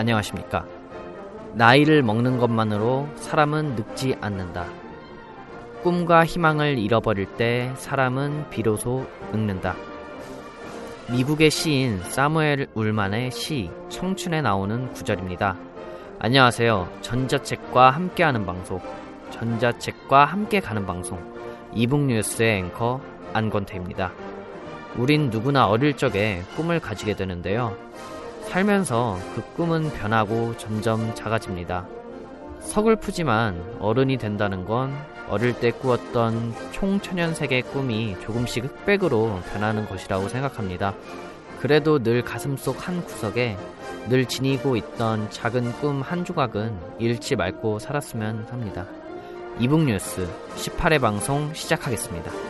안녕하십니까? 나이를 먹는 것만으로 사람은 늙지 않는다. 꿈과 희망을 잃어버릴 때 사람은 비로소 늙는다. 미국의 시인 사무엘 울만의 시 청춘에 나오는 구절입니다. 안녕하세요. 전자책과 함께하는 방송 전자책과 함께 가는 방송 이북 뉴스의 앵커 안건태입니다. 우린 누구나 어릴 적에 꿈을 가지게 되는데요. 살면서 그 꿈은 변하고 점점 작아집니다. 서글프지만 어른이 된다는 건 어릴 때 꾸었던 총천연색의 꿈이 조금씩 흑백으로 변하는 것이라고 생각합니다. 그래도 늘 가슴속 한 구석에 늘 지니고 있던 작은 꿈 한 조각은 잃지 말고 살았으면 합니다. 이북뉴스 18회 방송 시작하겠습니다.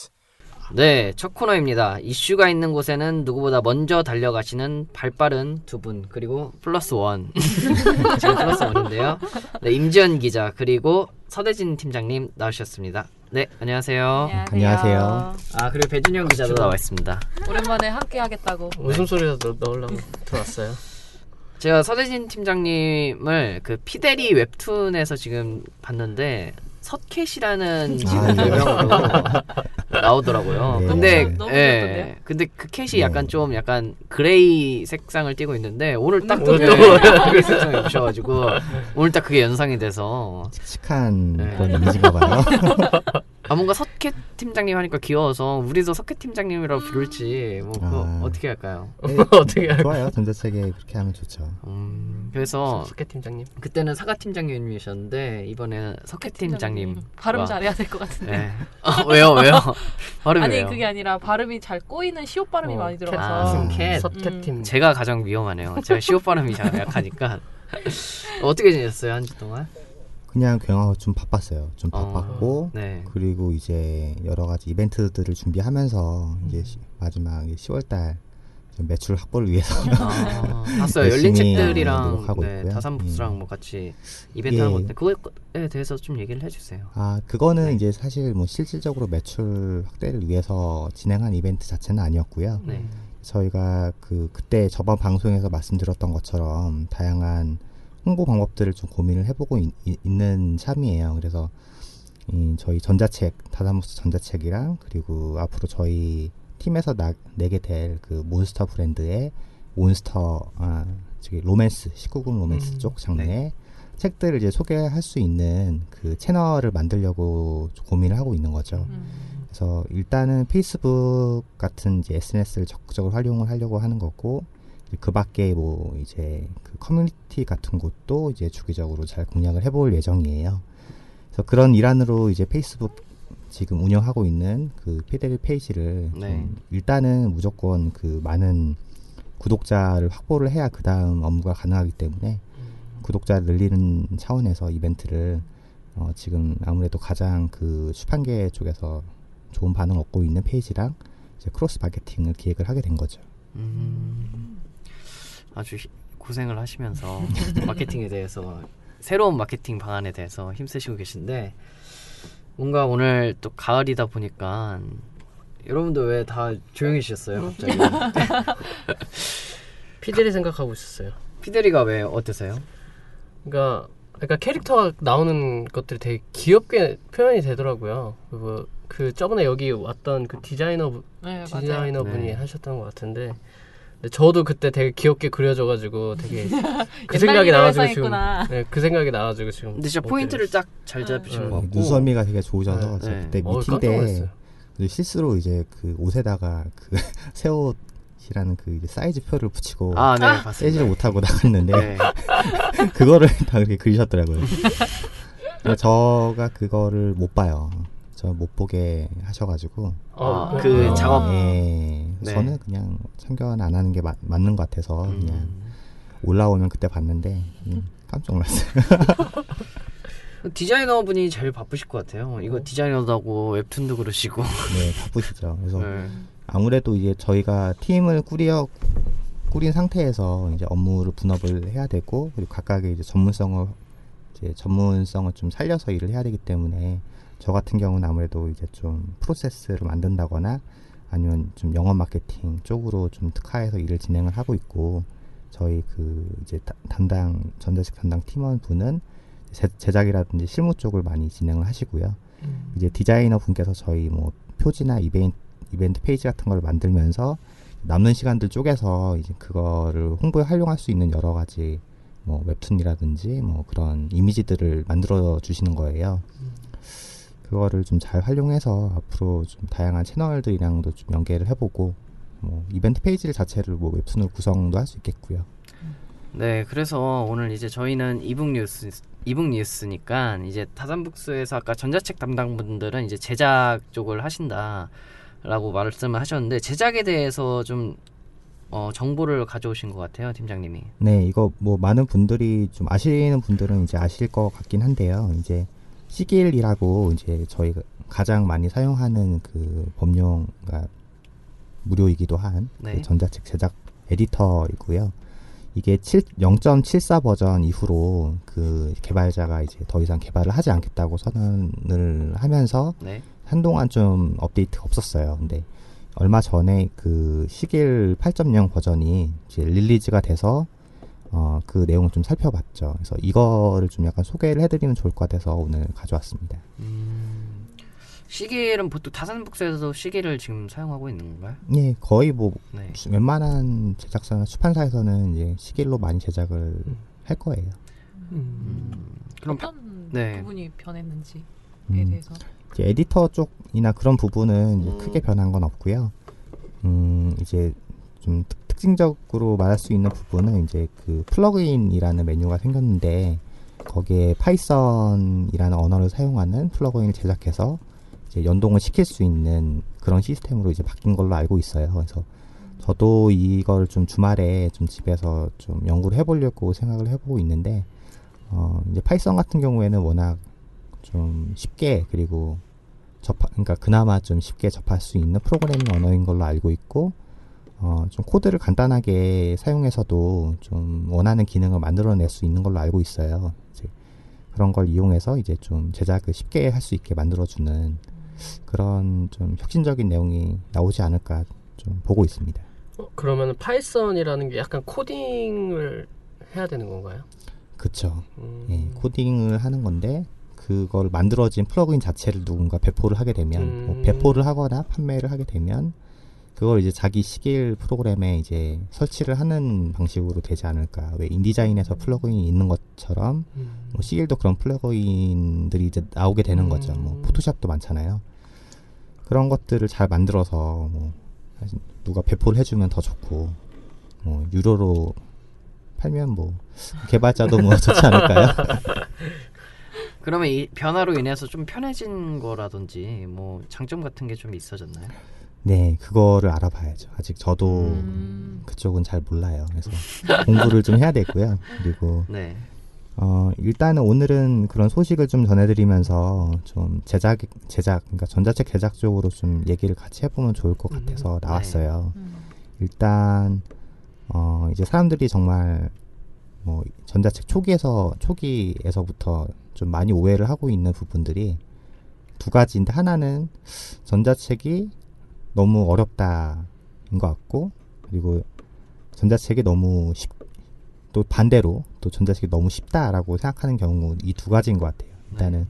네, 첫 코너입니다. 이슈가 있는 곳에는 누구보다 먼저 달려가시는 발빠른 두 분, 그리고 플러스 원. 지금 플러스 원인데요. 네, 임지연 기자, 그리고 서대진 팀장님 나오셨습니다. 네, 안녕하세요. 안녕하세요. 아, 그리고 배준영 기자도 나와 있습니다. 오랜만에 함께 하겠다고. 웃음소리라도 넣으려고 들어왔어요. 제가 서대진 팀장님을 그 피데리 웹툰에서 지금 봤는데 서캣이라는 지금 아, 나오더라고요. 네. 근데 너무- 너무 예, 귀엽던데요? 근데 그 캣이 네. 약간 좀 약간 gray 색상을 띠고 있는데 오늘 딱 오늘 또또 gray 색상을 입으셔가지고 오늘 딱 그게 연상이 돼서 칙칙한 네. 그런 이미지가 봐요. 아 뭔가 서캣 팀장님 하니까 귀여워서 우리도 서캣 팀장님이라고 부를지 뭐 아. 어떻게 할까요? 어떻게 좋아요. 전자책에 그렇게 하면 좋죠. 음, 그래서 석회 팀장님. 그때는 사과 팀장님이셨는데 이번에는 석캣 팀장 님 발음 잘해야 될 것 같은데. 네. 어, 왜요 왜요? 발음이 아니 왜요? 그게 아니라 발음이 잘 꼬이는 시옷 발음이 어, 많이 캣. 들어가서. 아, 캣. 석회 팀. 제가 가장 위험하네요. 제가 시옷 발음이 잘 약하니까. 어떻게 지냈어요 한 주 동안? 그냥 굉장히 좀 바빴어요. 좀 어, 바빴고 네. 그리고 이제 여러 가지 이벤트들을 준비하면서 음. 이제 시- 마지막 10월달 매출 확보를 위해서 아, 봤어요. 열린 책들이랑 노력하고 네. 다산부스랑 음. 뭐 같이 이벤트 예. 하는 건데 그거에 대해서 좀 얘기를 해주세요. 아 그거는 네. 이제 사실 뭐 실질적으로 매출 확대를 위해서 진행한 이벤트 자체는 아니었고요. 네. 저희가 그 그때 저번 방송에서 말씀드렸던 것처럼 다양한 홍보 방법들을 좀 고민을 해보고 있, 는 참이에요. 그래서 이 저희 전자책 다다모스 전자책이랑 그리고 앞으로 저희 팀에서 나, 내게 될 그 몬스터 브랜드의 몬스터 아 저기 로맨스 19금 로맨스 음, 쪽 장르의 책들을 이제 소개할 수 있는 그 채널을 만들려고 좀 고민을 하고 있는 거죠. 음. 그래서 일단은 페이스북 같은 이제 SNS를 적극적으로 활용을 하려고 하는 거고 그 밖에 뭐 이제 그 커뮤니티 같은 곳도 이제 주기적으로 잘 공략을 해볼 예정이에요. 그래서 그런 일환으로 이제 페이스북 지금 운영하고 있는 그 피데리 페이지를 네. 좀 일단은 무조건 그 많은 구독자를 확보를 해야 그 다음 업무가 가능하기 때문에 구독자를 늘리는 차원에서 이벤트를 어, 지금 아무래도 가장 그 출판계 쪽에서 좋은 반응 을 얻고 있는 페이지랑 이제 크로스 마케팅을 기획을 하게 된 거죠. 음, 아주 히- 고생을 하시면서 마케팅에 대해서 새로운 마케팅 방안에 대해서 힘쓰시고 계신데 뭔가 오늘 또 가을이다 보니까 여러분들 왜 다 조용해지셨어요 갑자기? 피디를 생각하고 있었어요. 피데리가 왜 어떠세요? 그러니까 그러니까 캐릭터가 나오는 것들이 되게 귀엽게 표현이 되더라고요. 그, 그 저번에 여기 왔던 그 디자이너 분- 네. 디자이너 분이 네. 하셨던 것 같은데 근데 저도 그때 되게 귀엽게 그려져가지고 되게 그 생각이 나가지고 지금. 네, 그 생각이 나가지고 지금 근데 진짜 못 포인트를. 딱 잘 잡으시는 네. 것 같고 눈썰미가 되게 좋으셔서 네, 저 네. 그때 어, 미팅 때 실수로 이제 그 옷에다가 그 새 옷 이라는 그 이제 사이즈 표를 붙이고 아, 네, 봤습니다. 세지를 못하고 나갔는데 네. 그거를 다 그렇게 그리셨더라고요. 저가 그거를 못 봐요. 저 못 보게 하셔가지고 어, 아, 그- 그 어. 작업 예, 네. 저는 그냥 참견 안 하는 게 맞, 맞는 것 같아서 그냥 음. 올라오면 그때 봤는데 음, 깜짝 놀랐어요. 디자이너 분이 제일 바쁘실 것 같아요. 이거 어. 디자이너도 하고 웹툰도 그러시고. 네, 바쁘시죠. 그래서 네. 아무래도 이제 저희가 팀을 꾸려 꾸린 상태에서 이제 업무를 분업을 해야 되고 그리고 각각의 이제 전문성을 이제 전문성을 좀 살려서 일을 해야 되기 때문에 저 같은 경우는 아무래도 이제 좀 프로세스를 만든다거나 아니면 좀 영업 마케팅 쪽으로 좀 특화해서 일을 진행을 하고 있고 저희 그 이제 다- 담당 전자책 담당 팀원 분은 제, 제작이라든지 실무 쪽을 많이 진행을 하시고요. 음. 이제 디자이너 분께서 저희 뭐 표지나 이벤트, 이벤트 페이지 같은 걸 만들면서 남는 시간들 쪼개서 이제 그거를 홍보에 활용할 수 있는 여러 가지 뭐 웹툰이라든지 뭐 그런 이미지들을 만들어 주시는 거예요. 그거를 좀 잘 활용해서 앞으로 좀 다양한 채널들이랑도 좀 연계를 해보고 뭐 이벤트 페이지를 자체를 뭐 웹툰으로 구성도 할 수 있겠고요. 네, 그래서 오늘 이제 저희는 이북 뉴스 이북 뉴스니까 이제 타산북스에서 아까 전자책 담당 분들은 이제 제작 쪽을 하신다라고 말씀을 하셨는데 제작에 대해서 좀 어, 정보를 가져오신 것 같아요, 팀장님이. 네, 이거 뭐 많은 분들이 좀 아시는 분들은 이제 아실 것 같긴 한데요. 이제 시길이라고 이제 저희가 가장 많이 사용하는 그 법령, 가 무료이기도 한 네. 그 전자책 제작 에디터이고요. 이게 7, 0.74 버전 이후로 그 개발자가 이제 더 이상 개발을 하지 않겠다고 선언을 하면서 네. 한동안 좀 업데이트가 없었어요. 근데 얼마 전에 그 시길 8.0 버전이 이제 릴리즈가 돼서 어, 그 내용을 좀 살펴봤죠. 그래서 이거를 좀 약간 소개를 해드리면 좋을 것 같아서 오늘 가져왔습니다. 음, 시계는 보통 타산북스에서도 시계를 지금 사용하고 있는 건가요? 예, 거의 뭐 네. 웬만한 제작사나出판사에서는 이제 시길로 많이 제작을 할 거예요. 음. 그럼 어떤 네. 부분이 변했는지에 음, 대해서. 이제 에디터 쪽이나 그런 부분은 이제 음. 크게 변한 건 없고요. 음, 이제 좀 특, 특징적으로 말할 수 있는 부분은 이제 그 플러그인이라는 메뉴가 생겼는데 거기에 파이썬이라는 언어를 사용하는 플러그인을 제작해서 이제 연동을 시킬 수 있는 그런 시스템으로 이제 바뀐 걸로 알고 있어요. 그래서 저도 이걸 좀 주말에 좀 집에서 좀 연구를 해보려고 생각을 해보고 있는데 어, 이제 파이썬 같은 경우에는 워낙 좀 쉽게 그리고 접하, 그러니까 그나마 좀 쉽게 접할 수 있는 프로그래밍 언어인 걸로 알고 있고 어, 좀 코드를 간단하게 사용해서도 좀 원하는 기능을 만들어낼 수 있는 걸로 알고 있어요. 이제 그런 걸 이용해서 이제 좀 제작을 쉽게 할 수 있게 만들어주는 그런 좀 혁신적인 내용이 나오지 않을까 좀 보고 있습니다. 어, 그러면 파이썬이라는 게 약간 코딩을 해야 되는 건가요? 그쵸. 음. 예, 코딩을 하는 건데 그걸 만들어진 플러그인 자체를 누군가 배포를 하게 되면 음. 뭐 배포를 하거나 판매를 하게 되면 그걸 이제 자기 Sigil 프로그램에 이제 설치를 하는 방식으로 되지 않을까 왜 인디자인에서 플러그인이 있는 것처럼 음. 뭐 Sigil도 그런 플러그인들이 이제 나오게 되는 거죠 뭐 음. 포토샵도 많잖아요 그런 것들을 잘 만들어서 뭐 누가 배포를 해주면 더 좋고 뭐 유료로 팔면 뭐 개발자도 뭐 좋지 않을까요? 그러면 이 변화로 인해서 좀 편해진 거라든지 뭐 장점 같은 게 좀 있어졌나요? 네, 그거를 알아봐야죠. 아직 저도 음. 그쪽은 잘 몰라요. 그래서 공부를 좀 해야 되고요. 그리고 네. 어, 일단은 오늘은 그런 소식을 좀 전해드리면서 좀 제작 제작 그러니까 전자책 제작 쪽으로 좀 얘기를 같이 해보면 좋을 것 같아서 나왔어요. 음. 일단 어, 이제 사람들이 정말 뭐 전자책 초기에서 초기에서부터 좀 많이 오해를 하고 있는 부분들이 두 가지인데 하나는 전자책이 너무 어렵다인 것 같고 그리고 전자책이 너무 쉽, 또 반대로 또 전자책이 너무 쉽다라고 생각하는 경우 이 두 가지인 것 같아요. 일단은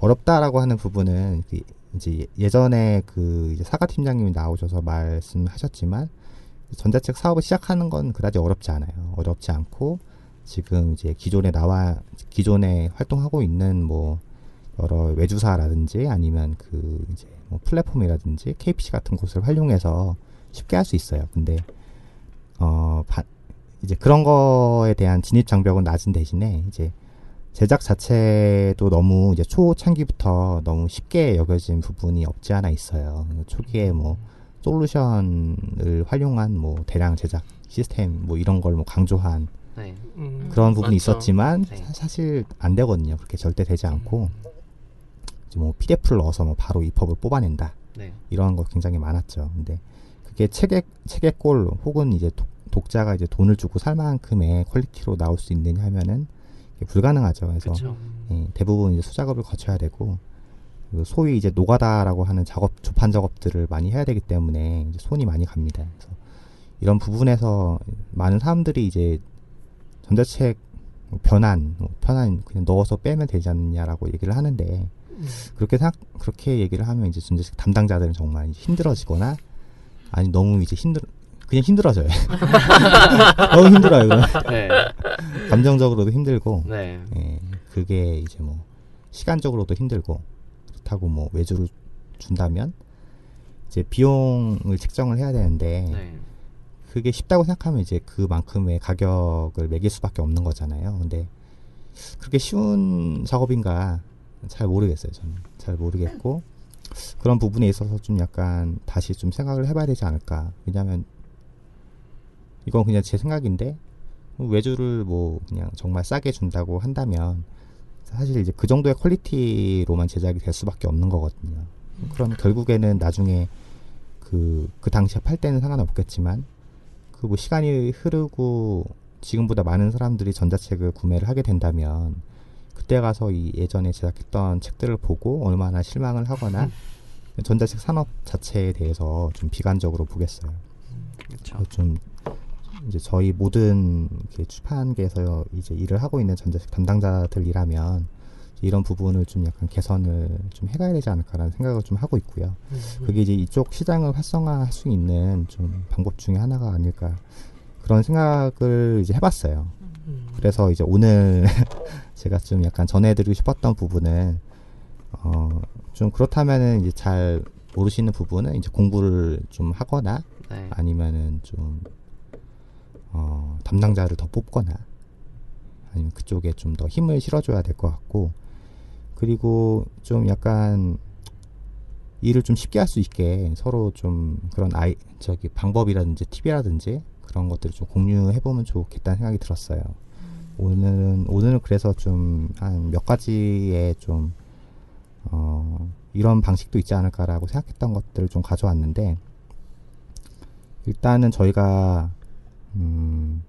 어렵다라고 하는 부분은 그 이제 예- 예전에 그 이제 사과 팀장님이 나오셔서 말씀하셨지만 전자책 사업을 시작하는 건 그다지 어렵지 않아요. 어렵지 않고 지금 이제 기존에 나와 기존에 활동하고 있는 뭐 여러 외주사라든지 아니면 그 이제 뭐 플랫폼이라든지 KPC 같은 곳을 활용해서 쉽게 할 수 있어요. 근데 어 바- 이제 그런 거에 대한 진입 장벽은 낮은 대신에 이제 제작 자체도 너무 이제 초창기부터 너무 쉽게 여겨진 부분이 없지 않아 있어요. 초기에 뭐 솔루션을 활용한 뭐 대량 제작 시스템 뭐 이런 걸 뭐 강조한 네. 음, 그런 부분이 맞죠. 있었지만 네. 사, 사실 안 되거든요. 그렇게 절대 되지 않고 이제 뭐 PDF를 넣어서 뭐 바로 이펍을 뽑아낸다 네. 이런 거 굉장히 많았죠. 근데 그게 책의 책의 꼴 혹은 이제 독, 독자가 이제 돈을 주고 살 만큼의 퀄리티로 나올 수 있느냐 하면은 불가능하죠. 그래서. 예, 대부분 이제 수작업을 거쳐야 되고 그 소위 이제 노가다라고 하는 작업 조판 작업들을 많이 해야 되기 때문에 이제 손이 많이 갑니다. 그래서 이런 부분에서 많은 사람들이 이제 전자책 변환, 뭐 편한 그냥 넣어서 빼면 되지 않느냐라고 얘기를 하는데 음. 그렇게 생각 그렇게 얘기를 하면 이제 전자책 담당자들은 정말 힘들어지거나 아니 너무 이제 힘들 그냥 힘들어져요. 너무 힘들어요. 네. 감정적으로도 힘들고 네. 예, 그게 이제 뭐 시간적으로도 힘들고 그렇다고 뭐 외주를 준다면 이제 비용을 책정을 해야 되는데 네. 그게 쉽다고 생각하면 이제 그만큼의 가격을 매길 수밖에 없는 거잖아요. 근데 그렇게 쉬운 작업인가 잘 모르겠어요. 저는 잘 모르겠고 그런 부분에 있어서 좀 약간 다시 좀 생각을 해봐야 되지 않을까. 왜냐하면 이건 그냥 제 생각인데 외주를 뭐 그냥 정말 싸게 준다고 한다면 사실 이제 그 정도의 퀄리티로만 제작이 될 수밖에 없는 거거든요. 그럼 결국에는 나중에 그, 그 당시에 팔 때는 상관없겠지만 그 뭐 시간이 흐르고 지금보다 많은 사람들이 전자책을 구매를 하게 된다면 그때 가서 이 예전에 제작했던 책들을 보고 얼마나 실망을 하거나 전자책 산업 자체에 대해서 좀 비관적으로 보겠어요. 그렇죠. 어, 좀 이제 저희 모든 출판계에서 이제 일을 하고 있는 전자책 담당자들이라면 이런 부분을 좀 약간 개선을 좀 해가야 되지 않을까라는 생각을 좀 하고 있고요. 음. 그게 이제 이쪽 시장을 활성화할 수 있는 좀 방법 중에 하나가 아닐까 그런 생각을 이제 해봤어요. 음. 그래서 이제 오늘 제가 좀 약간 전해드리고 싶었던 부분은 어, 좀 그렇다면은 이제 잘 모르시는 부분은 이제 공부를 좀 하거나 네. 아니면은 좀 어, 담당자를 더 뽑거나 아니면 그쪽에 좀 더 힘을 실어줘야 될 것 같고 그리고 좀 약간 일을 좀 쉽게 할 수 있게 서로 좀 그런 아이 저기 방법이라든지 팁이라든지 그런 것들을 좀 공유해 보면 좋겠다는 생각이 들었어요. 오늘은 오늘은 그래서 좀 한 몇 가지의 좀 어, 이런 방식도 있지 않을까라고 생각했던 것들을 좀 가져왔는데 일단은 저희가 음,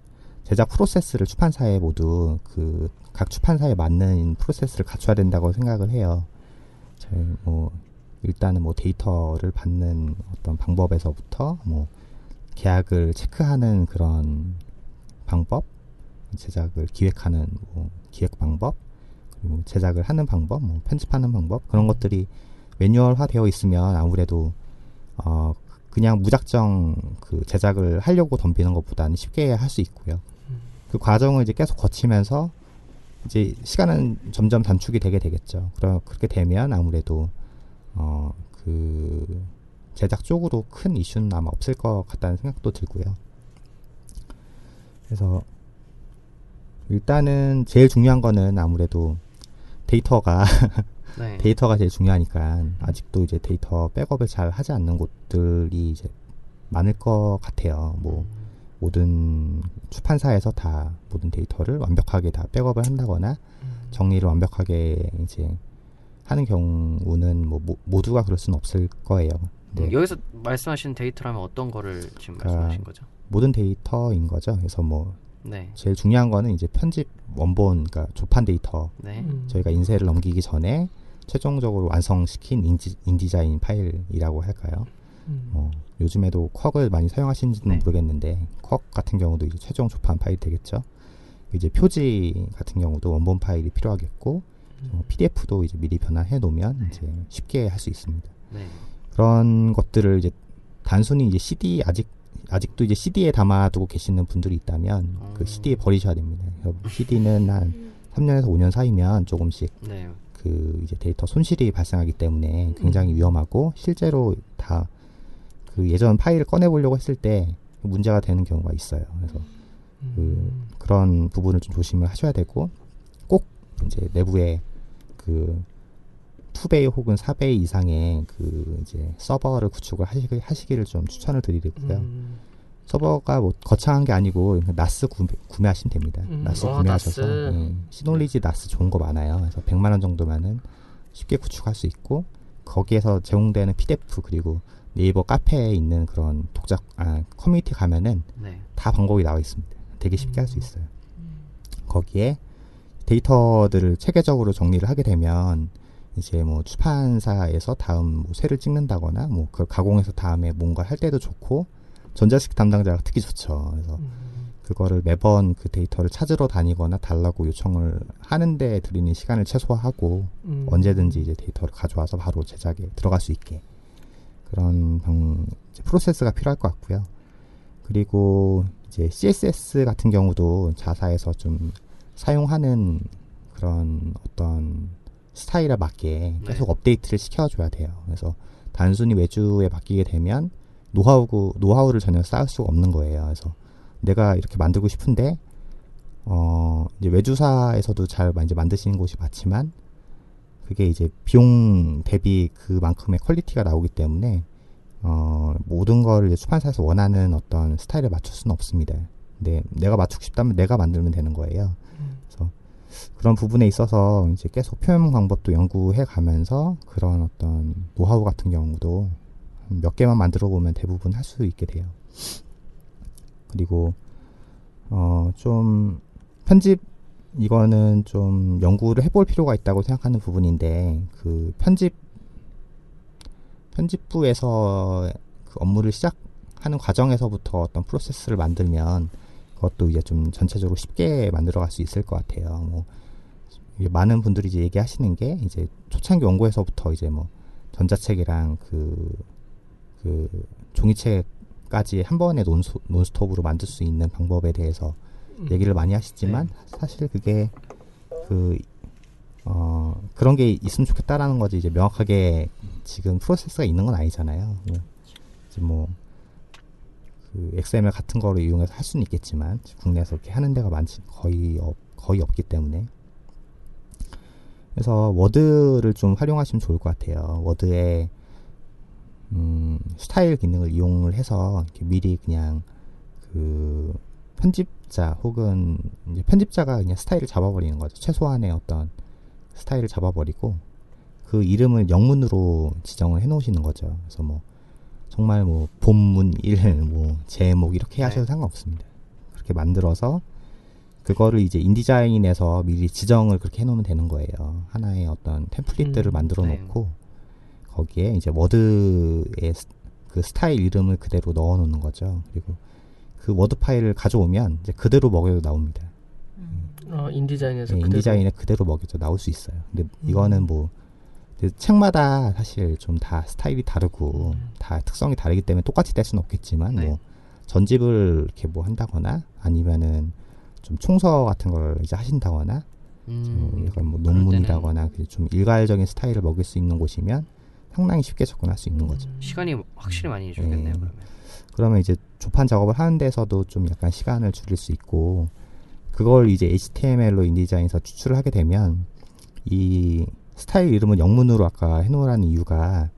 제작 프로세스를 출판사에 모두 그 각 출판사에 맞는 프로세스를 갖춰야 된다고 생각을 해요. 저희 뭐 일단은 뭐 데이터를 받는 어떤 방법에서부터 뭐 계약을 체크하는 그런 방법, 제작을 기획하는 뭐 기획 방법, 그리고 제작을 하는 방법, 뭐 편집하는 방법 그런 것들이 매뉴얼화 되어 있으면 아무래도 어 그냥 무작정 그 제작을 하려고 덤비는 것보다는 쉽게 할 수 있고요. 그 과정을 이제 계속 거치면서 이제 시간은 점점 단축이 되게 되겠죠. 그러, 그렇게 되면 아무래도 어 그 제작 쪽으로 큰 이슈는 아마 없을 것 같다는 생각도 들고요. 그래서 일단은 제일 중요한 거는 아무래도 데이터가 네. 데이터가 제일 중요하니까 아직도 이제 데이터 백업을 잘 하지 않는 곳들이 이제 많을 것 같아요. 뭐 모든 출판사에서 다 모든 데이터를 완벽하게 다 백업을 한다거나 정리를 완벽하게 이제 하는 경우는 뭐 모, 모두가 그럴 수는 없을 거예요. 네. 음, 여기서 말씀하신 데이터라면 어떤 거를 지금 그러니까 말씀하신 거죠? 모든 데이터인 거죠. 그래서 뭐 네. 제일 중요한 거는 이제 편집 원본, 그러니까 조판 데이터 네. 음. 저희가 인쇄를 넘기기 전에 최종적으로 완성시킨 인지, InDesign 파일이라고 할까요? 음. 뭐 요즘에도 Quark를 많이 사용하시는지는 네. 모르겠는데 쿼크 같은 경우도 이제 최종 조판 파일 되겠죠. 이제 표지 같은 경우도 원본 파일이 필요하겠고 어, PDF도 이제 미리 변환해 놓으면 이제 쉽게 할 수 있습니다. 네. 그런 것들을 이제 단순히 이제 CD 아직 아직도 이제 CD에 담아두고 계시는 분들이 있다면 그 음. CD 버리셔야 됩니다. CD는 한 3년에서 5년 사이면 조금씩 네. 그 이제 데이터 손실이 발생하기 때문에 굉장히 위험하고 실제로 다 그 예전 파일을 꺼내 보려고 했을 때 문제가 되는 경우가 있어요. 그래서 그 그런 부분을 좀 조심을 하셔야 되고 꼭 이제 내부에 그 2배 혹은 4배 이상의 그 이제 서버를 구축을 하시기, 하시기를 좀 추천을 드리고요. 음. 서버가 뭐 거창한 게 아니고 NAS 구매, 구매하시면 됩니다. 음. NAS 아, 구매하셔서 NAS. 예, Synology NAS 좋은 거 많아요. 그래서 100만 원 정도면은 쉽게 구축할 수 있고 거기에서 제공되는 PDF 그리고 네이버 카페에 있는 그런 독자 아 커뮤니티 가면은 네. 다 방법이 나와 있습니다. 되게 쉽게 할수 있어요. 거기에 데이터들을 체계적으로 정리를 하게 되면 이제 뭐 출판사에서 다음 뭐 쇠를 찍는다거나 뭐 그걸 가공해서 다음에 뭔가 할 때도 좋고 전자식 담당자가 특히 좋죠. 그래서 그거를 매번 그 데이터를 찾으러 다니거나 달라고 요청을 하는데 들이는 시간을 최소화하고 음. 언제든지 이제 데이터를 가져와서 바로 제작에 들어갈 수 있게 그런 방, 이제 프로세스가 필요할 것 같고요. 그리고 이제 CSS 같은 경우도 자사에서 좀 사용하는 그런 어떤 스타일에 맞게 계속 네. 업데이트를 시켜줘야 돼요. 그래서 단순히 외주에 맡기게 되면 노하우 노하우를 전혀 쌓을 수가 없는 거예요. 그래서 내가 이렇게 만들고 싶은데 어 이제 외주사에서도 잘 이제 만드시는 곳이 많지만 그게 이제 비용 대비 그만큼의 quality가 나오기 때문에 어 모든 걸 이제出版사에서 원하는 어떤 스타일에 맞출 수는 없습니다. 근데 내가 맞추고 싶다면 내가 만들면 되는 거예요. 그런 부분에 있어서 이제 계속 표현 방법도 연구해 가면서 그런 어떤 노하우 같은 경우도 몇 개만 만들어 보면 대부분 할 수 있게 돼요. 그리고 어 좀 편집 이거는 좀 연구를 해볼 필요가 있다고 생각하는 부분인데 그 편집 편집부에서 그 업무를 시작하는 과정에서부터 어떤 프로세스를 만들면 그것도 이제 좀 전체적으로 쉽게 만들어갈 수 있을 것 같아요. 뭐 많은 분들이 이제 얘기하시는 게 이제 초창기 연구에서부터 이제 뭐 전자책이랑 그, 그 종이책까지 한 번에 논스, 논스톱으로 만들 수 있는 방법에 대해서 얘기를 많이 하시지만 사실 그게 그 어, 그런 게 있으면 좋겠다라는 거지 이제 명확하게 지금 프로세스가 있는 건 아니잖아요. 뭐, 뭐, 그 XML 같은 거를 이용해서 할 수는 있겠지만 국내에서 그렇게 하는 데가 많지 거의 없, 거의 없기 때문에 그래서 워드를 좀 활용하시면 좋을 것 같아요. 워드에 음, 스타일 기능을 이용을 해서 이렇게 미리 그냥 그 편집자 혹은 편집자가 그냥 스타일을 잡아버리는 거죠. 최소한의 어떤 스타일을 잡아버리고 그 이름을 영문으로 지정을 해놓으시는 거죠. 그래서 뭐 정말 뭐 본문 1, 뭐 제목 이렇게 하셔도 상관없습니다. 그렇게 만들어서 그거를 이제 InDesign에서 미리 지정을 그렇게 해놓으면 되는 거예요. 하나의 어떤 template들을 음, 만들어 네. 놓고 거기에 이제 워드의 스- 그 스타일 이름을 그대로 넣어 놓는 거죠. 그리고 그 워드 파일을 가져오면 이제 그대로 먹여도 나옵니다. 어, InDesign에서 네, 그대로. InDesign에 그대로 먹여도 나올 수 있어요. 근데 음. 이거는 뭐 책마다 사실 좀 다 스타일이 다르고 다 특성이 다르기 때문에 똑같이 될 수는 없겠지만 네. 뭐 전집을 이렇게 뭐 한다거나 아니면은 좀 총서 같은 걸 이제 하신다거나 좀 음, 약간 뭐 논문이라거나 그좀 일괄적인 스타일을 먹일 수 있는 곳이면 상당히 쉽게 접근할 수 있는 거죠. 시간이 확실히 많이 줄겠네요. 네. 그러면. 그러면 이제 조판 작업을 하는 데서도 좀 약간 시간을 줄일 수 있고 그걸 이제 HTML로 인디자인에서 추출을 하게 되면 이 스타일 이름은 영문으로 아까 해놓으라는 이유가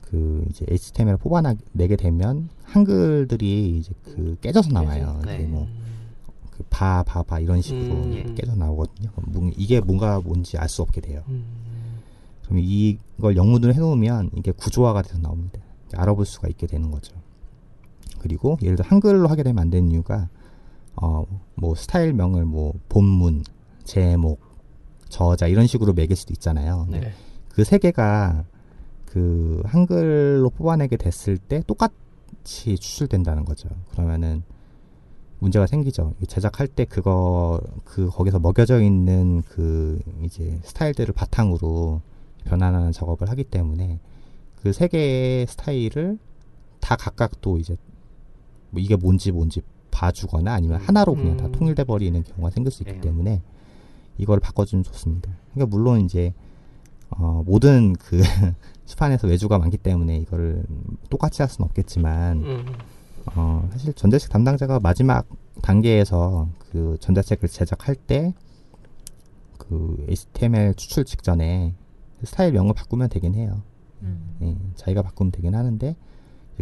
그 이제 HTML을 뽑아내게 되면 한글들이 이제 그 깨져서 나와요. 네. 이게 뭐 그 바, 바, 바 이런 식으로 음, 예. 깨져 나오거든요. 이게 뭔가 뭔지 알 수 없게 돼요. 음. 그럼 이걸 영문으로 해놓으면 이게 구조화가 돼서 나옵니다. 알아볼 수가 있게 되는 거죠. 그리고 예를 들어 한글로 하게 되면 안 되는 이유가 어 뭐 스타일명을 뭐 본문, 제목, 저자 이런 식으로 매길 수도 있잖아요. 네. 네. 그세 개가 그 한글로 뽑아내게 됐을 때 똑같이 추출된다는 거죠. 그러면은 문제가 생기죠. 이 제작할 때 그거 그 거기서 먹여져 있는 그 이제 스타일들을 바탕으로 변환하는 작업을 하기 때문에 그 세 개의 스타일을 다 각각 또 이제 뭐 이게 뭔지 뭔지 봐주거나 아니면 하나로 그냥 다 음. 통일돼 버리는 경우가 생길 수 있기 네. 때문에 이걸 바꿔주면 좋습니다. 그러니까 물론 이제 어, 모든 그 수판에서 외주가 많기 때문에 이거를 똑같이 할 수는 없겠지만 음. 어, 사실 전자책 담당자가 마지막 단계에서 그 전자책을 제작할 때 그 HTML 추출 직전에 스타일 명을 바꾸면 되긴 해요. 음. 예, 자기가 바꾸면 되긴 하는데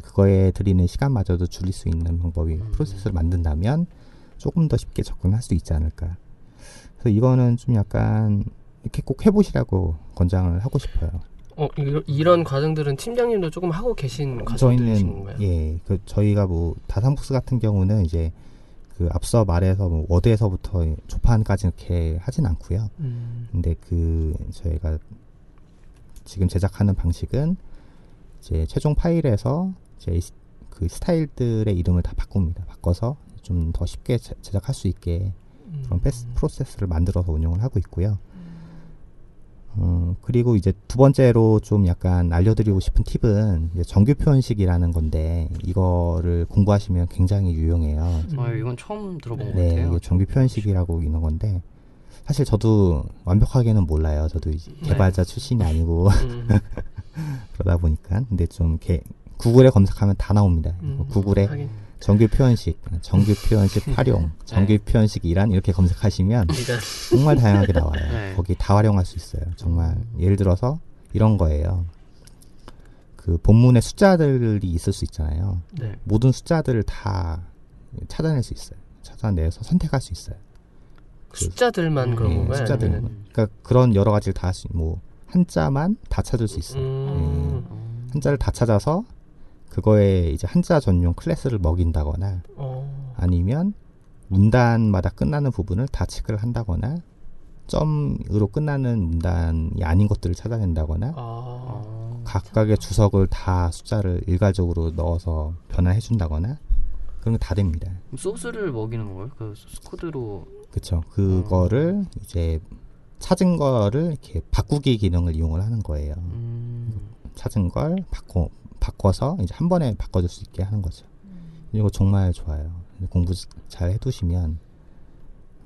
그거에 들이는 시간마저도 줄일 수 있는 방법이 프로세스를 만든다면 조금 더 쉽게 접근할 수 있지 않을까. 그래서 이거는 좀 약간 이렇게 꼭 해보시라고 권장을 하고 싶어요. 어, 이- 이런 과정들은 팀장님도 조금 하고 계신 과정들이신 저희는 건가요? 예, 그 저희가 뭐 다산북스 같은 경우는 이제 그 앞서 말해서 뭐 워드에서부터 조판까지 이렇게 하진 않고요. 음. 근데 그 저희가 지금 제작하는 방식은 이제 최종 파일에서 이제 그 스타일들의 이름을 다 바꿉니다. 바꿔서 좀 더 쉽게 제- 제작할 수 있게 그런 패스, 프로세스를 만들어서 운영을 하고 있고요. 음, 그리고 이제 두 번째로 좀 약간 알려드리고 싶은 팁은 이제 정규 표현식이라는 건데 이거를 공부하시면 굉장히 유용해요. 아, 이건 처음 들어본 것 네, 같아요. 이게 정규 표현식이라고 있는 건데 사실 저도 완벽하게는 몰라요. 저도 이제 네. 개발자 출신이 아니고 음. 그러다 보니까 근데 좀 이렇게 구글에 검색하면 다 나옵니다. 음. 구글에 하긴. 정규 표현식, 정규 표현식 활용, 정규 표현식 이란 이렇게 검색하시면 그러니까 정말 다양하게 나와요. 네. 거기 다 활용할 수 있어요. 정말 예를 들어서 이런 거예요. 그 본문에 숫자들이 있을 수 있잖아요. 네. 모든 숫자들을 다 찾아낼 수 있어요. 찾아내서 선택할 수 있어요. 숫자들만 음, 그런 예, 건가요? 숫자들만. 아니면은- 그러니까 그런 여러 가지를 다 할 수, 뭐 한자만 다 찾을 수 있어요. 음. 한자를 다 찾아서 그거에 이제 한자 전용 클래스를 먹인다거나 어. 아니면 문단마다 끝나는 부분을 다 체크를 한다거나 점으로 끝나는 문단이 아닌 것들을 찾아낸다거나 아. 각각의 주석을 다 숫자를 일괄적으로 넣어서 변환해 준다거나 그런 게 다 됩니다. 소스를 먹이는 건가요? 그 소스 코드로 그렇죠. 그거를 이제 찾은 거를 이렇게 바꾸기 기능을 이용을 하는 거예요. 음, 찾은 걸 바꿔 바꿔서 이제 한 번에 바꿔줄 수 있게 하는 거죠. 이거 정말 좋아요. 공부 잘 해두시면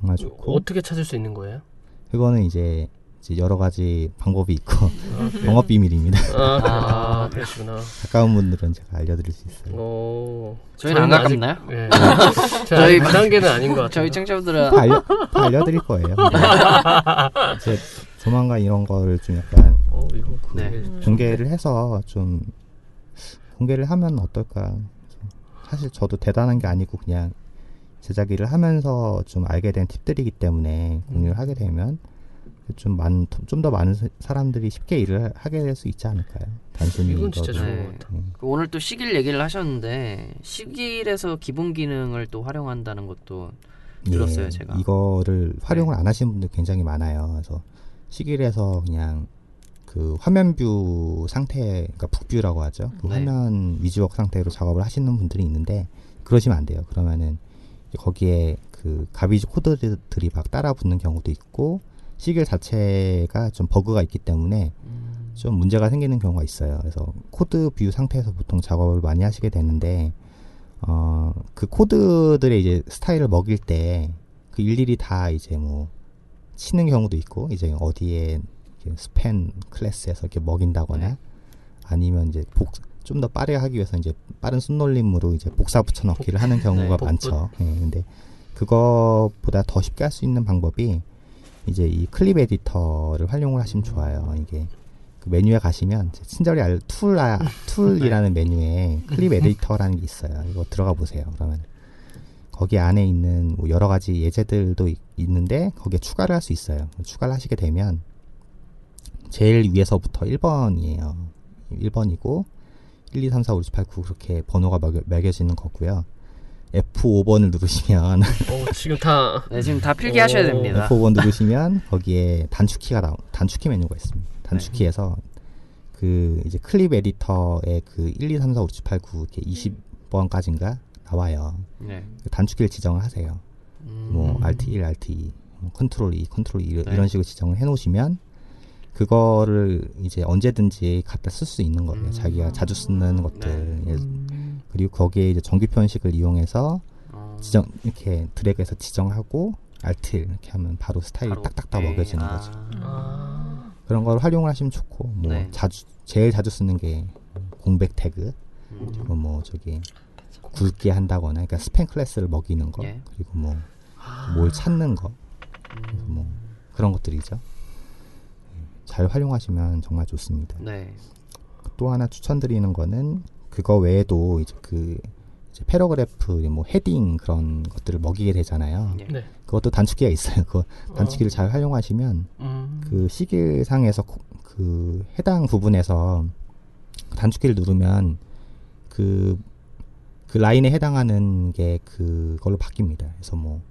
정말 좋고 어떻게 찾을 수 있는 거예요? 그거는 이제, 이제 여러 가지 방법이 있고 영업 비밀입니다. 아, 아. 아, 그러시구나. 가까운 분들은 제가 알려드릴 수 있어요. 어. 저희는 안 가깝나요? 아직- 예. 저희 저희 그 단계는 아닌 것 같아요. 저희 청취자분들은 다, 알려, 다 알려드릴 거예요. 이제 조만간 이런 거를 좀 약간 어, 이거 네. 공개를 해서 좀 공개를 하면 어떨까. 사실 저도 대단한 게 아니고 그냥 제작 일을 하면서 좀 알게 된 팁들이기 때문에 공유를 하게 되면 좀 많은 좀더 많은 사- 사람들이 쉽게 일을 하게 될 수 있지 않을까요? 단순히 이건 진짜 좋은 네. 것 같아요. 음. 그 오늘 또 Sigil 얘기를 하셨는데 Sigil에서 기본 기능을 또 활용한다는 것도 들었어요, 예, 제가. 이거를 활용을 네. 안 하시는 분들 굉장히 많아요. 그래서 Sigil에서 그냥 그 화면 view 상태, 그러니까 book view라고 하죠. 그 네. 화면 WYSIWYG 상태로 작업을 하시는 분들이 있는데 그러시면 안 돼요. 그러면은 거기에 그 garbage 코드들이 막 따라 붙는 경우도 있고 Sigil 자체가 좀 버그가 있기 때문에 음, 좀 문제가 생기는 경우가 있어요. 그래서 code view 상태에서 보통 작업을 많이 하시게 되는데, 어, 그 코드들의 이제 스타일을 먹일 때, 그 일일이 다 이제 뭐, 치는 경우도 있고, 이제 어디에 span class에서 이렇게 먹인다거나, 네. 아니면 이제 복, 좀 더 빠르게 하기 위해서 이제 빠른 손놀림으로 이제 복사 붙여넣기를 하는 경우가 네, 많죠. 예, 근데 그거보다 더 쉽게 할 수 있는 방법이 이제 이 Clip Editor를 활용을 하시면 좋아요. 이게 그 메뉴에 가시면 제 친절히 알 tool, 아, tool이라는 메뉴에 Clip Editor라는 게 있어요. 이거 들어가 보세요. 그러면 거기 안에 있는 뭐 여러 가지 예제들도 있, 있는데 거기에 추가를 할 수 있어요. 추가를 하시게 되면 제일 위에서부터 1번이에요. 1번이고 1, 2, 3, 4, 5, 6, 7, 8, 9 그렇게 번호가 매겨, 매겨 지는 거고요. F5번을 누르시면 어, 지금 다 네, 지금 다 필기하셔야 오. 됩니다. F5번 누르시면 거기에 단축키가 나오 단축키 메뉴가 있습니다. 단축키에서 그 이제 Clip Editor의 그 1, 2, 3, 4, 5, 6, 7, 8, 9 이렇게 20번까지인가 나와요. 네. 단축키를 지정을 하세요. 음. 뭐 Alt 1, Alt 2, 뭐 컨트롤 2, 컨트롤 2 네. 이런 식으로 지정을 해놓으시면 그거를 이제 언제든지 갖다 쓸 수 있는 거예요. 음. 자기가 자주 쓰는 것들. 네. 예, 음. 그리고 거기에 이제 정규 표현식을 이용해서 어. 지정 이렇게 드래그해서 지정하고 Alt 이렇게 하면 바로 스타일이 바로. 딱딱딱 네. 먹여지는 아. 거죠. 아. 그런 걸 활용을 하시면 좋고 뭐 네. 자주 제일 자주 쓰는 게 공백 태그 음. 그리고 뭐 저기 굵게 한다거나 그러니까 스팸 클래스를 먹이는 거 예. 그리고 뭐 뭘 찾는 거 그래서 뭐 그런 것들이죠. 잘 활용하시면 정말 좋습니다. 네. 또 하나 추천드리는 거는 그거 외에도 이제 그 이제 paragraph 뭐 heading 그런 것들을 먹이게 되잖아요. 예. 네. 그것도 단축키가 있어요. 그 단축키를 잘 활용하시면 음. 그 Sigil상에서 코- 그 해당 부분에서 단축키를 누르면 그, 그 라인에 해당하는 게 그걸로 바뀝니다. 그래서 뭐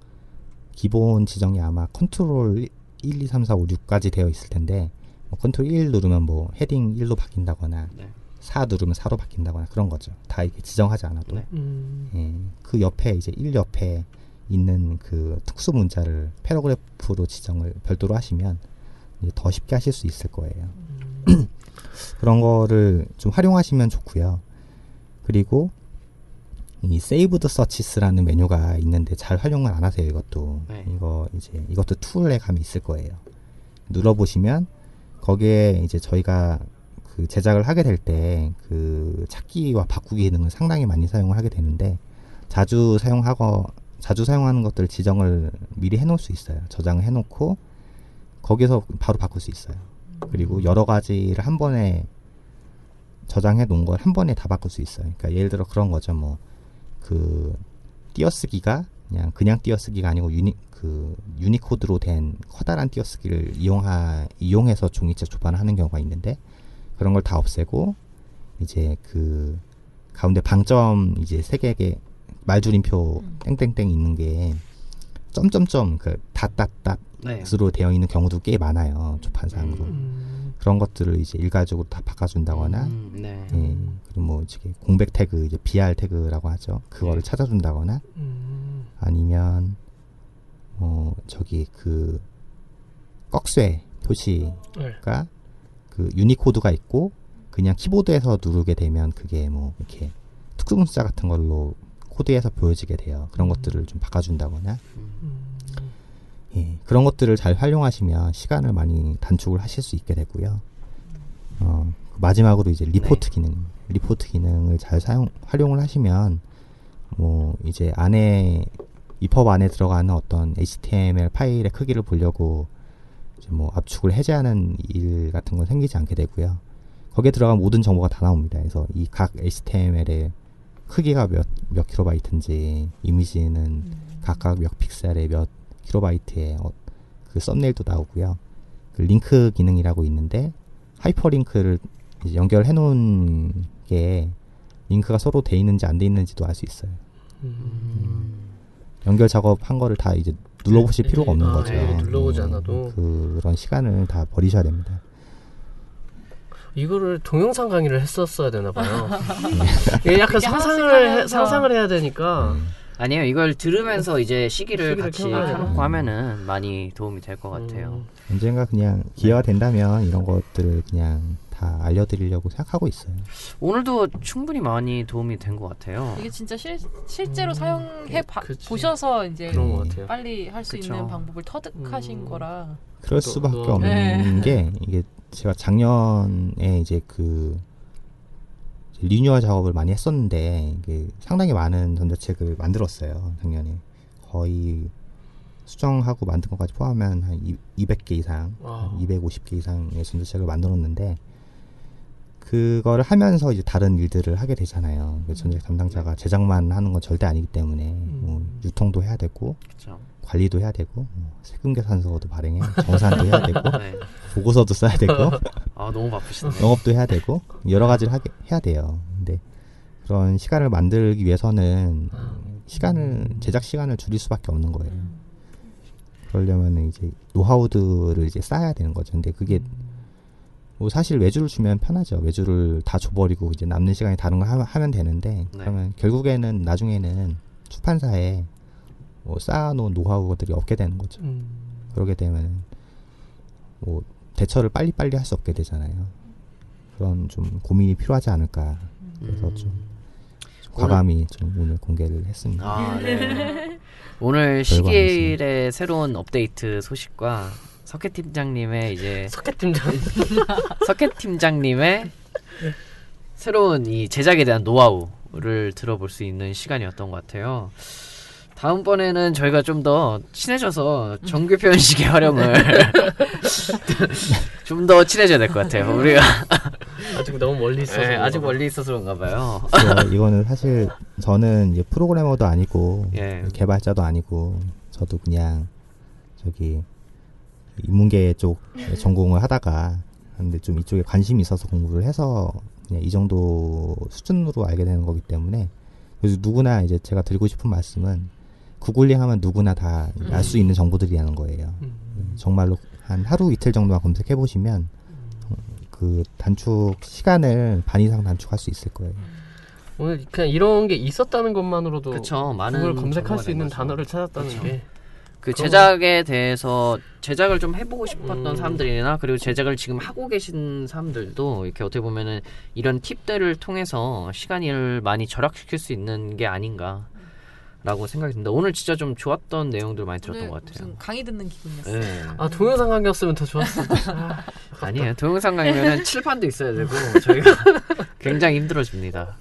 기본 지정이 아마 컨트롤 1, 2, 3, 4, 5, 6까지 되어 있을 텐데 뭐 컨트롤 1 누르면 뭐 heading 1로 바뀐다거나 네. 4 누르면 4로 바뀐다거나 그런 거죠. 다 이렇게 지정하지 않아도. 네. 음. 예, 그 옆에 이제 1 옆에 있는 그 특수 문자를 paragraph로 지정을 별도로 하시면 이제 더 쉽게 하실 수 있을 거예요. 그런 거를 좀 활용하시면 좋고요. 그리고 이 Saved Searches라는 메뉴가 있는데 잘 활용을 안 하세요. 이것도 네. 이거 이제 이것도 tool에 가면 있을 거예요. 눌러 보시면 거기에 이제 저희가 그 제작을 하게 될 때 그 찾기와 바꾸기 기능을 상당히 많이 사용을 하게 되는데 자주 사용하고 자주 사용하는 것들 지정을 미리 해놓을 수 있어요. 저장을 해놓고 거기서 바로 바꿀 수 있어요. 그리고 여러 가지를 한 번에 저장해 놓은 걸 한 번에 다 바꿀 수 있어요. 그러니까 예를 들어 그런 거죠. 뭐 그 띄어쓰기가 그냥 그냥 띄어쓰기가 아니고 유니 그 유니코드로 된 커다란 띄어쓰기를 이용하 이용해서 종이책 초반을 하는 경우가 있는데 그런 걸 다 없애고 이제 그 가운데 방점 이제 세 개의 말줄임표 땡땡땡 있는 게 점점점 그 닷닷닷 네. 으로 되어 있는 경우도 꽤 많아요. 초판상으로. 음. 그런 것들을 이제 일괄적으로 다 바꿔준다거나, 음, 네. 예, 그리고 뭐 이제 공백 태그, 이제 BR 태그라고 하죠. 그거를 네. 찾아준다거나, 음. 아니면 뭐 저기 그 꺽쇠 표시가 네. 그 유니코드가 있고 그냥 키보드에서 누르게 되면 그게 뭐 이렇게 특수 문자 같은 걸로 코드에서 보여지게 돼요. 그런 것들을 좀 바꿔준다거나, 음. 예, 그런 것들을 잘 활용하시면 시간을 많이 단축을 하실 수 있게 되고요. 어, 마지막으로 이제 리포트 기능, 리포트 기능을 잘 사용, 활용을 하시면, 뭐, 이제 안에, EPUB 안에 들어가는 어떤 HTML 파일의 크기를 보려고, 뭐, 압축을 해제하는 일 같은 건 생기지 않게 되고요. 거기에 들어간 모든 정보가 다 나옵니다. 그래서 이 각 HTML의 크기가 몇, 몇 킬로바이트인지, 이미지는 각각 몇 픽셀에 몇 킬로바이트의 어, 그 썸네일도 나오고요. 그 링크 기능이라고 있는데 하이퍼링크를 이제 연결해 놓은 게 링크가 서로 돼 있는지 안 돼 있는지도 알 수 있어요. 음. 연결 작업한 거를 다 이제 눌러보실 네, 필요가 없는 아, 거죠. 네, 눌러보지 예, 않아도. 그런 시간을 다 버리셔야 됩니다. 이거를 동영상 강의를 했었어야 되나 봐요. 이게 약간 상상을 해. 상상을 해야 되니까. 아니에요. 이걸 들으면서 이제 시기를, 시기를 같이 되나? 하면은 많이 도움이 될 것 같아요. 음. 언젠가 그냥 기회가 된다면 이런 것들을 그냥 다 알려드리려고 생각하고 있어요. 오늘도 충분히 많이 도움이 된 것 같아요. 이게 진짜 실, 실제로 사용해 봐, 그치. 보셔서 이제 그런 네. 것 같아요. 빨리 할 수. 있는 방법을 터득하신 음. 거라. 그럴 또- 수밖에 또- 없는 네. 게 이게 제가 작년에 이제 그 리뉴얼 작업을 많이 했었는데 상당히 많은 전자책을 만들었어요 작년에 거의 수정하고 만든 것까지 포함하면 한 이- 200개 이상, 와. 한 250개 이상의 전자책을 만들었는데 그거를 하면서 이제 다른 일들을 하게 되잖아요. 그 전자책 담당자가 제작만 하는 건 절대 아니기 때문에 뭐 음. 유통도 해야 되고 그렇죠. 관리도 해야 되고 뭐 세금 계산서도 발행해 정산도 해야 되고 네. 보고서도 써야 되고 아 너무 바쁘시네요. 영업도 해야 되고 여러 가지를 하게 해야 돼요. 근데 그런 시간을 만들기 위해서는 시간을 제작 시간을 줄일 수밖에 없는 거예요. 그러려면 이제 노하우들을 이제 쌓아야 되는 거죠. 근데 그게 뭐 사실 외주를 주면 편하죠. 외주를 다 줘버리고 이제 남는 시간에 다른 거 하, 면 되는데 네. 그러면 결국에는 나중에는 출판사에 뭐 쌓아놓은 노하우들이 없게 되는 거죠. 음. 그러게 되면 뭐 대처를 빨리빨리 할 수 없게 되잖아요. 그런 좀 고민이 필요하지 않을까. 그래서 음. 좀 과감히 좀 오늘 공개를 했습니다. 아, 네. 오늘 별거 시길의 새로운 업데이트 소식과 석회 팀장님의 이제 석회 팀장. 석회 팀장님의 새로운 이 제작에 대한 노하우를 들어볼 수 있는 시간이었던 것 같아요. 다음번에는 저희가 좀 더 친해져서 정규 표현식의 활용을 좀 더 친해져야 될 것 같아요. 우리가 아직 너무 멀리 있어서. 네, 아직 그런가 봐. 멀리 있어서 그런가 봐요. 그래서 이거는 사실 저는 이제 프로그래머도 아니고 예. 개발자도 아니고 저도 그냥 저기 인문계 쪽 전공을 하다가 근데 좀 이쪽에 관심이 있어서 공부를 해서 그냥 이 정도 수준으로 알게 되는 거기 때문에 그래서 누구나 이제 제가 드리고 싶은 말씀은 구글링 하면 누구나 다 알 수 있는 정보들이라는 거예요. 음. 정말로 한 하루 이틀 정도만 검색해 보시면 어, 그 단축 시간을 반 이상 단축할 수 있을 거예요. 오늘 그냥 이런 게 있었다는 것만으로도 그쵸, 많은 그걸 검색할 수된 있는 거죠. 단어를 찾았다는 그쵸. 게 그 제작에 대해서 제작을 좀 해보고 싶었던 음. 사람들이나 그리고 제작을 지금 하고 계신 사람들도 이렇게 어떻게 보면은 이런 팁들을 통해서 시간을 많이 절약시킬 수 있는 게 아닌가 라고 생각이 듭니다. 오늘 진짜 좀 좋았던 내용들 많이 들었던 것 같아요. 무슨 강의 듣는 기분이었어요. 네. 아 동영상 강의였으면 더 좋았을 텐데. 아 니에요. 동영상 강의면은 칠판도 있어야 되고 저희가 굉장히 힘들어집니다.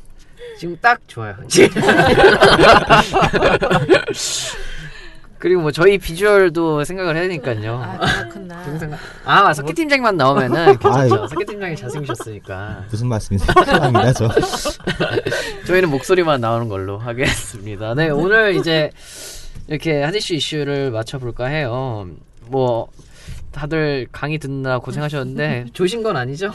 지금 딱 좋아요. 그리고 뭐 저희 비주얼도 생각을 해야 되니까요. 아 그렇구나. 동영상 아 석기 팀장만 나오면은 괜찮죠. 석기 팀장이 잘생기셨으니까 무슨 말씀이세요? 죄송합니다. 저 저희는 목소리만 나오는 걸로 하겠습니다. 네 오늘 이제 이렇게 하디슈 이슈를 맞춰볼까 해요. 뭐 다들 강의 듣느라 고생하셨는데 조신 건 아니죠?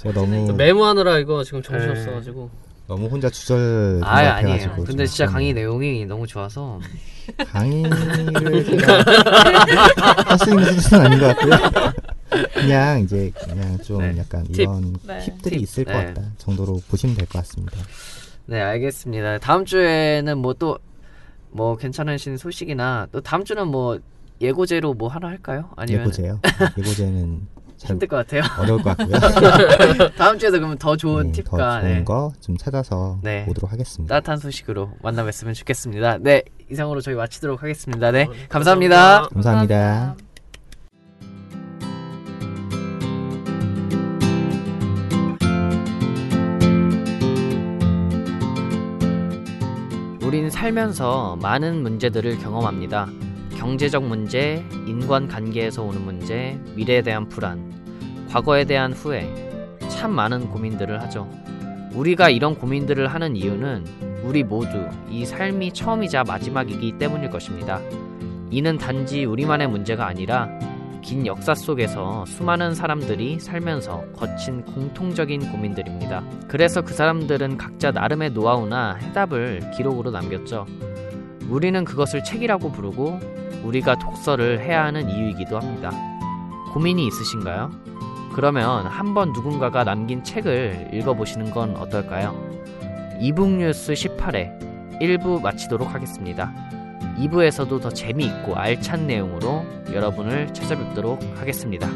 제가 너무 메모하느라 이거 지금 정신 네. 없어가지고. 너무 혼자 주절 아 아니에요. 근데 좀 진짜 강의 내용이 너무 좋아서 강의를 제가 할수 있는 수준은 아닌 것 같고요. 그냥 이제 그냥 좀 네. 약간 팁. 이런 네. 팁들이 팁. 있을 것 네. 같다 정도로 보시면 될 것 같습니다. 네 알겠습니다. 다음 주에는 뭐 또뭐 괜찮으신 소식이나 또 다음 주는 뭐 예고제로 뭐 하나 할까요? 아니면 예고제요. 예고제는 잘 힘들 것 같아요. 어려울 것 같고요. 다음 주에도 그러면 더 좋은 네, 더 팁과 좋은 네, 거좀 찾아서 네. 보도록 하겠습니다. 따뜻한 소식으로 만나뵀으면 좋겠습니다. 네 이상으로 저희 마치도록 하겠습니다. 네 감사합니다. 감사합니다. 우린 살면서 많은 문제들을 경험합니다. 경제적 문제, 인간 관계에서 오는 문제, 미래에 대한 불안, 과거에 대한 후회, 참 많은 고민들을 하죠. 우리가 이런 고민들을 하는 이유는 우리 모두 이 삶이 처음이자 마지막이기 때문일 것입니다. 이는 단지 우리만의 문제가 아니라 긴 역사 속에서 수많은 사람들이 살면서 거친 공통적인 고민들입니다. 그래서 그 사람들은 각자 나름의 노하우나 해답을 기록으로 남겼죠. 우리는 그것을 책이라고 부르고 우리가 독서를 해야 하는 이유이기도 합니다. 고민이 있으신가요? 그러면 한번 누군가가 남긴 책을 읽어보시는 건 어떨까요? 이북뉴스 18회 1부 마치도록 하겠습니다. 2부에서도 더 재미있고 알찬 내용으로 여러분을 찾아뵙도록 하겠습니다.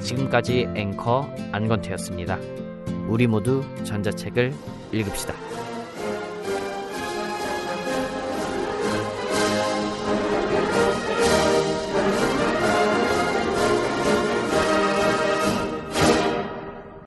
지금까지 앵커 안건태였습니다. 우리 모두 전자책을 읽읍시다.